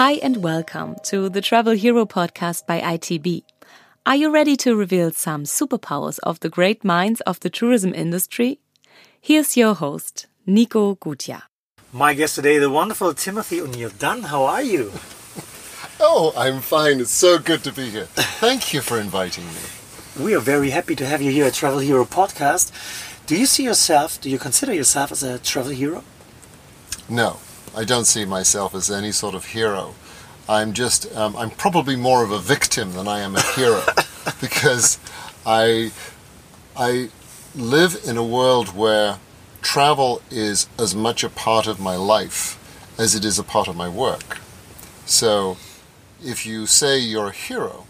Hi, and welcome to the Travel Hero podcast by ITB. Are you ready to reveal some superpowers of the great minds of the tourism industry? Here's your host, Nico Gutia. My guest today, the wonderful Timothy O'Neil-Dunne. How are you? Oh, I'm fine. It's so good to be here. Thank you for inviting me. We are very happy to have you here at Travel Hero Podcast. Do you see yourself, do you consider yourself as a travel hero? No, I don't see myself as any sort of hero. I'm just, um, I'm probably more of a victim than I am a hero because I, I live in a world where travel is as much a part of my life as it is a part of my work. So if you say you're a hero,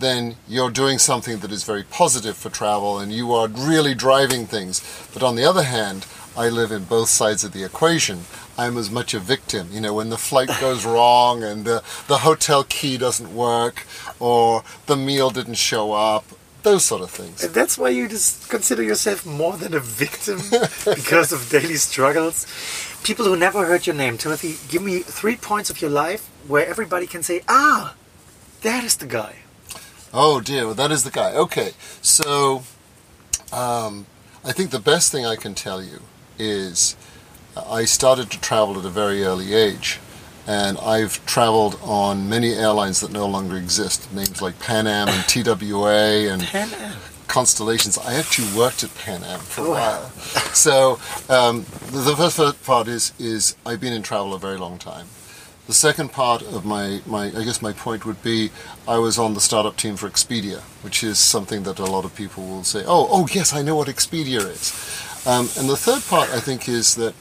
then you're doing something that is very positive for travel and you are really driving things. But on the other hand, I live in both sides of the equation. I'm as much a victim. You know, when the flight goes wrong and the, the hotel key doesn't work or the meal didn't show up, those sort of things. And that's why you just consider yourself more than a victim because of daily struggles. People who never heard your name, Timothy, give me three points of your life where everybody can say, ah, that is the guy. Oh dear, well, that is the guy. Okay, so um, I think the best thing I can tell you is uh, I started to travel at a very early age, and I've traveled on many airlines that no longer exist. Names like Pan Am and TWA and Pan Am. Constellations. I actually worked at Pan Am for a while. So um, the, the first part is is I've been in travel a very long time. The second part of my, my I guess my point would be I was on the startup team for Expedia, which is something that a lot of people will say, oh, oh yes, I know what Expedia is. Um, and the third part I think is that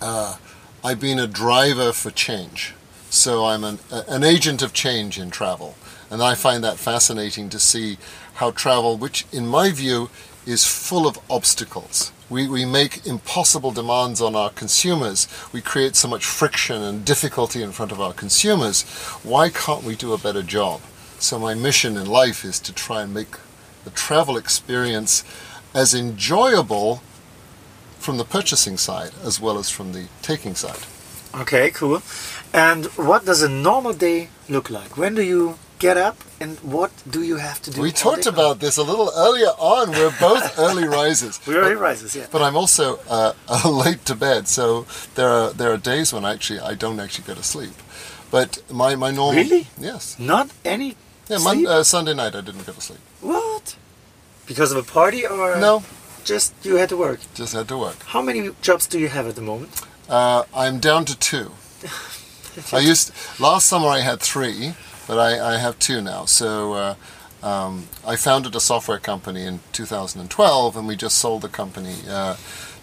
uh, I've been a driver for change. So I'm an, an agent of change in travel. And I find that fascinating to see how travel, which in my view is full of obstacles, we, we make impossible demands on our consumers. We create so much friction and difficulty in front of our consumers. Why can't we do a better job? So my mission in life is to try and make the travel experience as enjoyable from the purchasing side as well as from the taking side. Okay, cool. And what does a normal day look like? When do you get up and what do you have to do? We talked about this a little earlier on. We're both early risers. We're early rises, yeah. But I'm also uh, late to bed, so there are there are days when actually I don't actually go to sleep. But my my normal Really? yes Not any yeah mon- uh, Sunday night I didn't go to sleep. What? Because of a party or No, just you had to work? just had to work. How many jobs do you have at the moment? Uh, I'm down to two. I used last summer I had three, but I, I have two now. So uh, um, I founded a software company in 2012, and we just sold the company uh,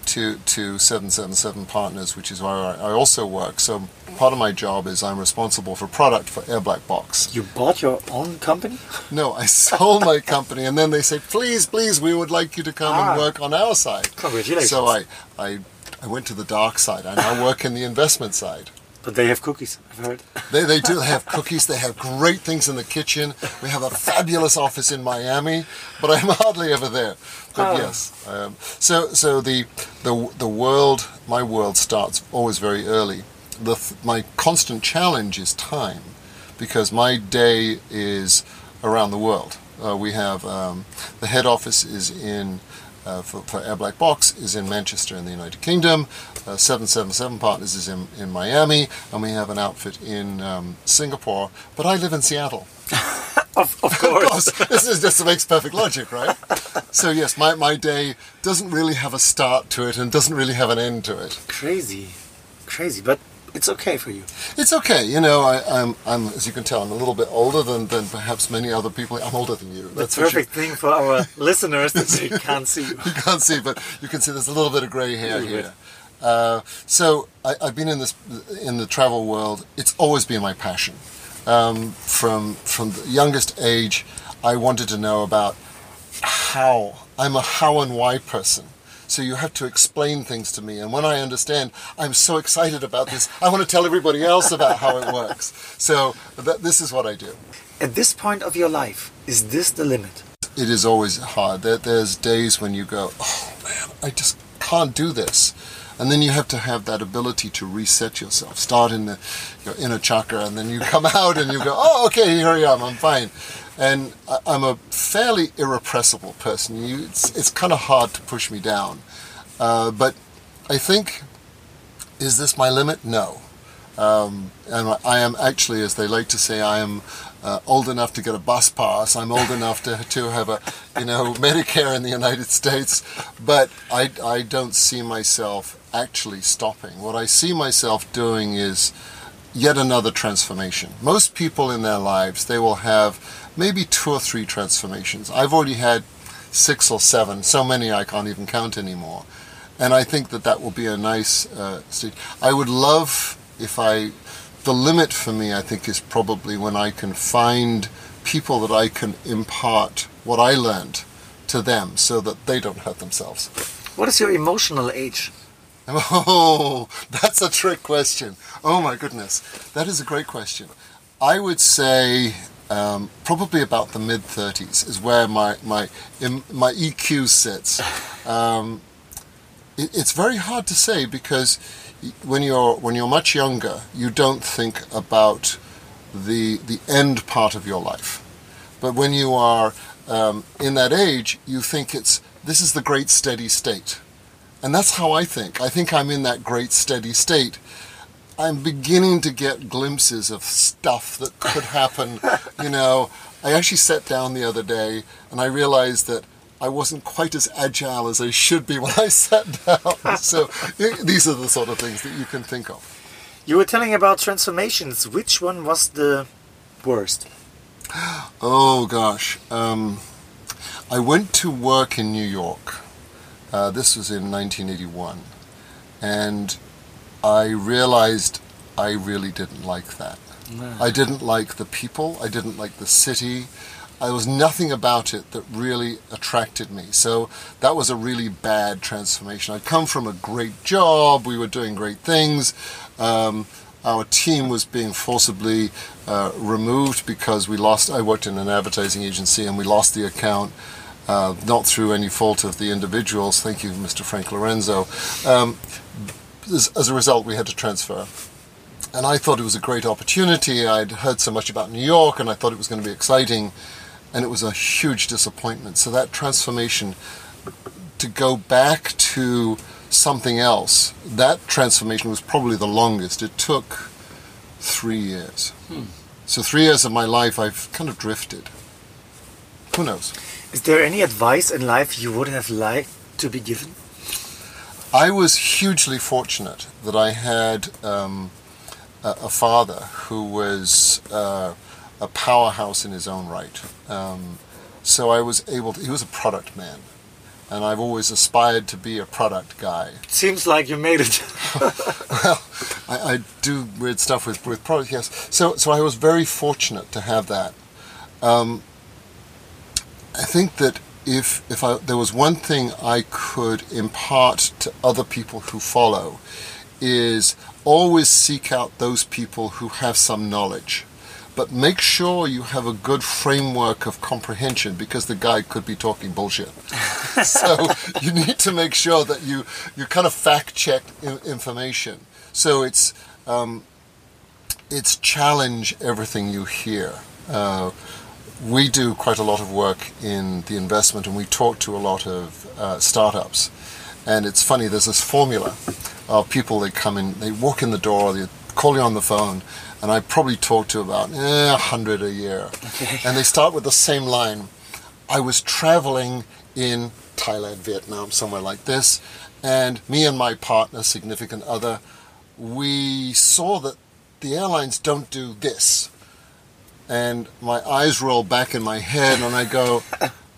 to to 777 Partners, which is where I, I also work. So part of my job is I'm responsible for product for Air Black Box. You bought your own company? No, I sold my company, and then they say, please, please, we would like you to come Ah. and work on our side. Congratulations. So I, I I went to the dark side. I now work in the investment side. But they have cookies, I've heard. They, they do. Have cookies. They have great things in the kitchen. We have a fabulous office in Miami, but I'm hardly ever there. But Oh. yes, um, so so the the the world, my world starts always very early. The my constant challenge is time, because my day is around the world. Uh, we have um, the head office is in. Uh, for, for Air Black Box is in Manchester in the United Kingdom. Uh, 777 Partners is in, in Miami, and we have an outfit in um, Singapore. But I live in Seattle. Of, of Of course. course, this is just makes perfect logic, right? So yes, my, my day doesn't really have a start to it and doesn't really have an end to it. crazy. Crazy. But it's okay for you. It's okay, you know. I, I'm, I'm, as you can tell, I'm a little bit older than, than perhaps many other people. I'm older than you. The That's sure. perfect thing for our listeners that they can't see you. can't see, but you can see there's a little bit of grey hair here. Uh, so I, I've been in this in the travel world. It's always been my passion. Um, from from the youngest age, I wanted to know about how. I'm a how and why person. So you have to explain things to me, and when I understand, I'm so excited about this. I want to tell everybody else about how it works. So that, this is what I do. At this point of your life, is this the limit? it is always hard. There, there's days when you go, oh man, I just can't do this. and then you have to have that ability to reset yourself. Start in the your inner chakra, and then you come out and you go, "Oh, okay, here I am. I'm fine." And I- I'm a fairly irrepressible person. You, it's it's kind of hard to push me down, uh, but I think is this my limit? No. Um, and I am actually, as they like to say, I am uh, old enough to get a bus pass. I'm old enough to, to have a, you know, Medicare in the United States. But I, I don't see myself actually stopping. What I see myself doing is yet another transformation. Most people in their lives, they will have maybe two or three transformations. I've already had six or seven, so many I can't even count anymore. And I think that that will be a nice uh, stage. I would love if I, the limit for me, I think, is probably when I can find people that I can impart what I learned to them so that they don't hurt themselves. What is your emotional age? Oh, that's a trick question. Oh my goodness, that is a great question. I would say um, probably about the mid thirties is where my my my EQ sits. Um, it, it's very hard to say because when you're when you're much younger, you don't think about the the end part of your life. But when you are um, in that age, you think it's this is the great steady state. And that's how I think. I think I'm in that great steady state. I'm beginning to get glimpses of stuff that could happen. you know, I actually sat down the other day and I realized that I wasn't quite as agile as I should be when I sat down. so i- these are the sort of things that you can think of. You were telling about transformations. Which one was the worst? Oh gosh. Um, I went to work in New York. Uh, this was in 1981. And I realized I really didn't like that. I didn't like the people. I didn't like the city. There was nothing about it that really attracted me. So that was a really bad transformation. I'd come from a great job. We were doing great things. Um, our team was being forcibly uh, removed because we lost. I worked in an advertising agency and we lost the account. Uh, not through any fault of the individuals. Thank you, Mr. Frank Lorenzo. Um, as, a result, we had to transfer and I thought it was a great opportunity. I'd heard so much about New York, and I thought it was going to be exciting, and it was a huge disappointment. So that transformation, to go back to something else, that transformation was probably the longest. It took three years. Hmm. So three years of my life, I've kind of drifted. Who knows? Is there any advice in life you would have liked to be given? I was hugely fortunate that I had um, a, a father who was uh, a powerhouse in his own right. Um, so I was able to, he was a product man. And I've always aspired to be a product guy. Seems like you made it. well, I, I do weird stuff with, with product, yes. So, so I was very fortunate to have that. Um, I think that if, if I, there was one thing I could impart to other people who follow, is always seek out those people who have some knowledge. But make sure you have a good framework of comprehension because the guy could be talking bullshit. so you need to make sure that you, you kind of fact check information. So it's, um, it's challenge everything you hear. Uh, we do quite a lot of work in the investment and we talk to a lot of uh, startups. And it's funny, there's this formula of people that come in, they walk in the door, they call you on the phone, and I probably talk to about eh, 100 a year. And they start with the same line I was traveling in Thailand, Vietnam, somewhere like this, and me and my partner, significant other, we saw that the airlines don't do this. And my eyes roll back in my head, and I go,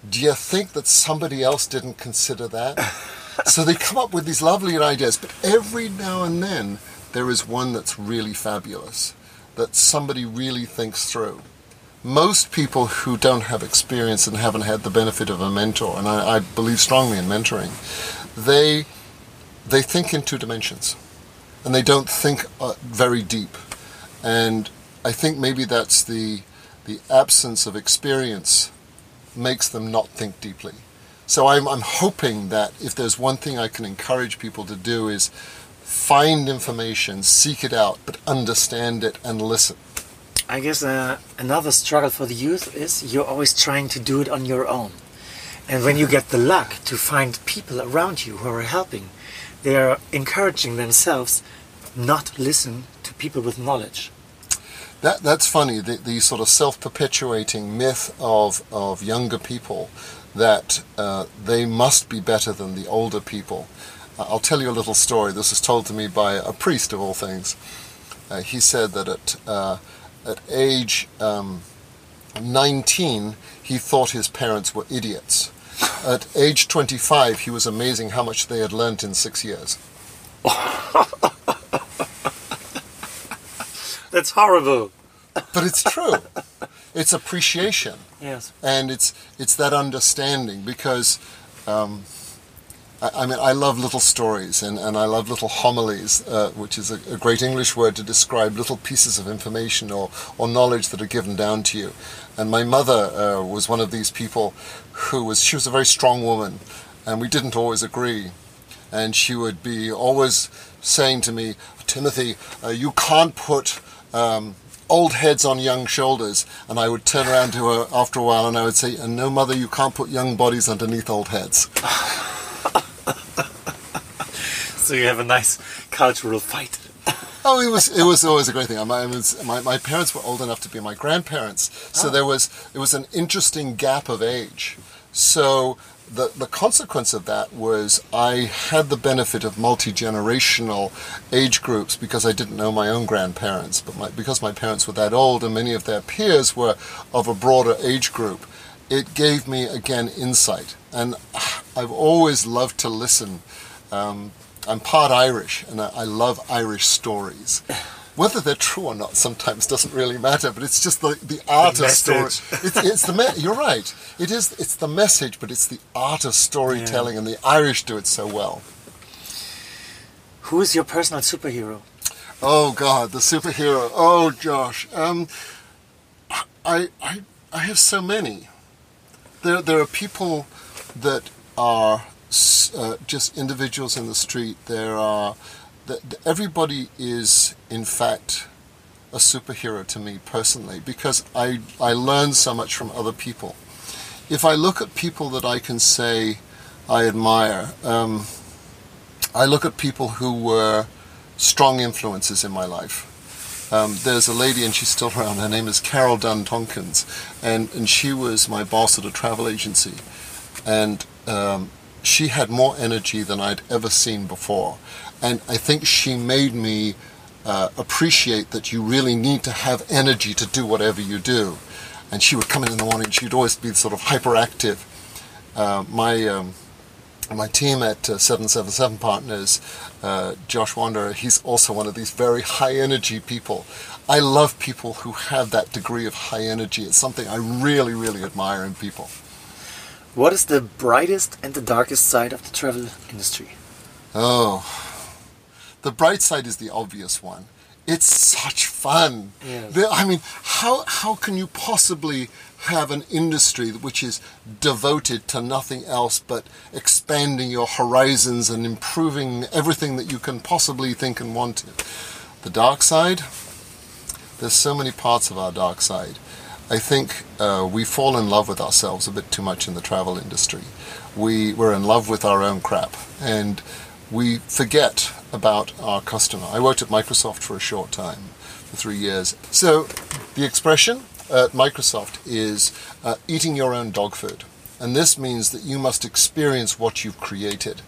Do you think that somebody else didn't consider that? so they come up with these lovely ideas, but every now and then there is one that's really fabulous, that somebody really thinks through. Most people who don't have experience and haven't had the benefit of a mentor, and I, I believe strongly in mentoring, they they think in two dimensions, and they don't think uh, very deep. And I think maybe that's the the absence of experience makes them not think deeply. So I'm, I'm hoping that if there's one thing I can encourage people to do is find information, seek it out, but understand it and listen. I guess uh, another struggle for the youth is you're always trying to do it on your own. And when you get the luck to find people around you who are helping, they are encouraging themselves not listen to people with knowledge. That, that's funny, the, the sort of self-perpetuating myth of, of younger people that uh, they must be better than the older people. I'll tell you a little story. This was told to me by a priest of all things. Uh, he said that at, uh, at age um, 19, he thought his parents were idiots. At age 25, he was amazing how much they had learnt in six years. That's horrible. But it's true. it's appreciation. Yes. and it's it's that understanding because um, I, I mean I love little stories and, and I love little homilies, uh, which is a, a great English word to describe little pieces of information or, or knowledge that are given down to you. And my mother uh, was one of these people who was she was a very strong woman, and we didn't always agree, and she would be always saying to me, Timothy, uh, you can't put um, old heads on young shoulders. And I would turn around to her after a while and I would say, and no, mother, you can't put young bodies underneath old heads. So you have a nice cultural fight. Oh, it was it was always a great thing. My, my, my parents were old enough to be my grandparents, so there was it was an interesting gap of age. So the the consequence of that was I had the benefit of multi generational age groups because I didn't know my own grandparents, but my, because my parents were that old and many of their peers were of a broader age group, it gave me again insight. And I've always loved to listen. Um, I'm part Irish, and I, I love Irish stories. Whether they're true or not sometimes doesn't really matter, but it's just the, the art The of story. It's, it's the me- you're right. It is. It's the message, but it's the art of storytelling, and the Irish do it so well. Who is your personal superhero? Oh God, the superhero. Oh Josh, um, I I I have so many. There there are people that are uh, just individuals in the street. There are that everybody is in fact a superhero to me personally because I I learn so much from other people. If I look at people that I can say I admire, um, I look at people who were strong influences in my life. Um, there's a lady, and she's still around. Her name is Carol Dunn Tompkins, and, and she was my boss at a travel agency. And um, she had more energy than I'd ever seen before. And I think she made me uh, appreciate that you really need to have energy to do whatever you do. And she would come in in the morning, she'd always be sort of hyperactive. Uh, my um, my team at uh, 777 Partners, uh, Josh Wander, he's also one of these very high energy people. I love people who have that degree of high energy. It's something I really, really admire in people. What is the brightest and the darkest side of the travel industry? Oh, the bright side is the obvious one. It's such fun. Yes. The- I mean, how how can you possibly have an industry which is devoted to nothing else but expanding your horizons and improving everything that you can possibly think and want to? The dark side. There's so many parts of our dark side. I think uh, we fall in love with ourselves a bit too much in the travel industry. We we're in love with our own crap, and we forget about our customer. I worked at Microsoft for a short time, for three years. So the expression at Microsoft is uh, eating your own dog food, and this means that you must experience what you've created.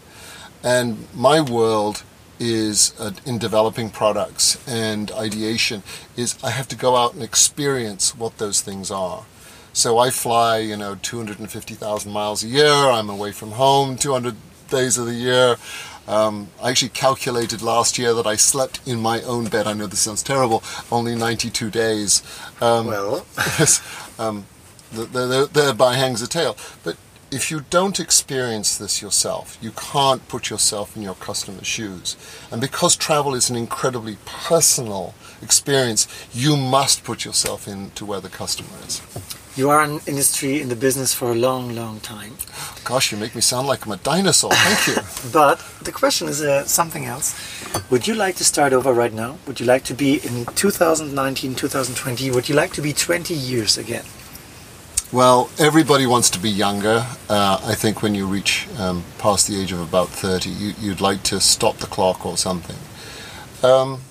And my world is uh, in developing products and ideation is I have to go out and experience what those things are. So I fly, you know, 250,000 miles a year. I'm away from home 200 days of the year. Um, I actually calculated last year that I slept in my own bed. I know this sounds terrible. Only 92 days. Um, Well, um, th- th- th- thereby hangs a tale. But if you don't experience this yourself, you can't put yourself in your customer's shoes. And because travel is an incredibly personal experience, you must put yourself into where the customer is. You are in industry in the business for a long, long time. Gosh, you make me sound like I'm a dinosaur. Thank you. But the question is uh, something else. Would you like to start over right now? Would you like to be in 2019, 2020? Would you like to be 20 years again? Well, everybody wants to be younger. Uh, I think when you reach um, past the age of about 30, you, you'd like to stop the clock or something. Um,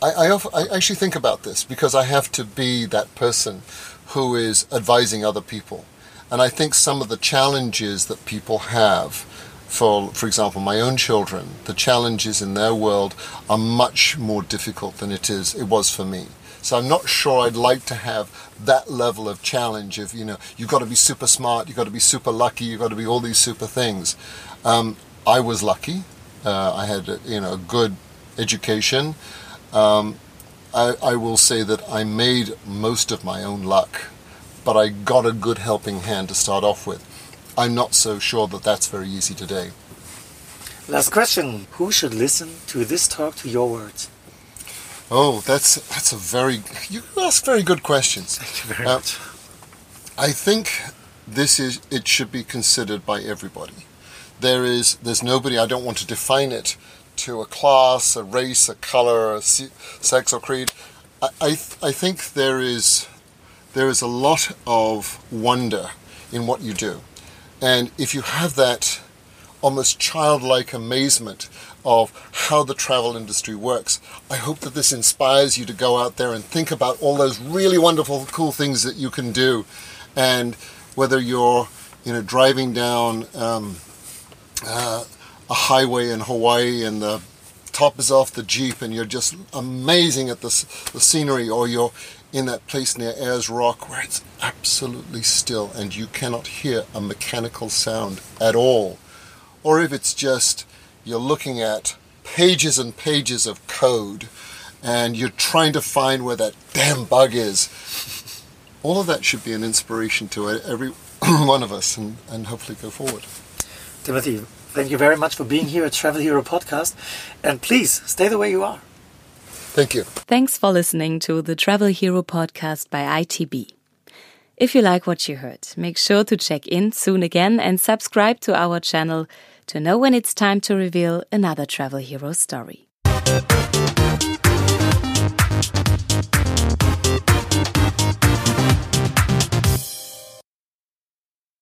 I, I, often, I actually think about this because I have to be that person who is advising other people. And I think some of the challenges that people have, for, for example, my own children, the challenges in their world are much more difficult than it is it was for me. So I'm not sure I'd like to have that level of challenge of, you know, you've got to be super smart, you've got to be super lucky, you've got to be all these super things. Um, I was lucky. Uh, I had, you know, a good education. Um, I, I will say that I made most of my own luck, but I got a good helping hand to start off with. I'm not so sure that that's very easy today. Last question. Who should listen to this talk to your words? Oh, that's that's a very you ask very good questions. Thank you very Uh, much. I think this is it should be considered by everybody. There is there's nobody I don't want to define it to a class, a race, a color, a sex or creed. I I, th- I think there is there is a lot of wonder in what you do, and if you have that almost childlike amazement of how the travel industry works. I hope that this inspires you to go out there and think about all those really wonderful, cool things that you can do, and whether you're, you know, driving down um, uh, a highway in Hawaii and the top is off the jeep and you're just amazing at the, the scenery, or you're in that place near Ayers Rock where it's absolutely still and you cannot hear a mechanical sound at all or if it's just you're looking at pages and pages of code and you're trying to find where that damn bug is. All of that should be an inspiration to every one of us and, and hopefully go forward. Timothy, thank you very much for being here at Travel Hero Podcast. And please stay the way you are. Thank you. Thanks for listening to the Travel Hero podcast by ITB. If you like what you heard, make sure to check in soon again and subscribe to our channel to know when it's time to reveal another Travel Hero story.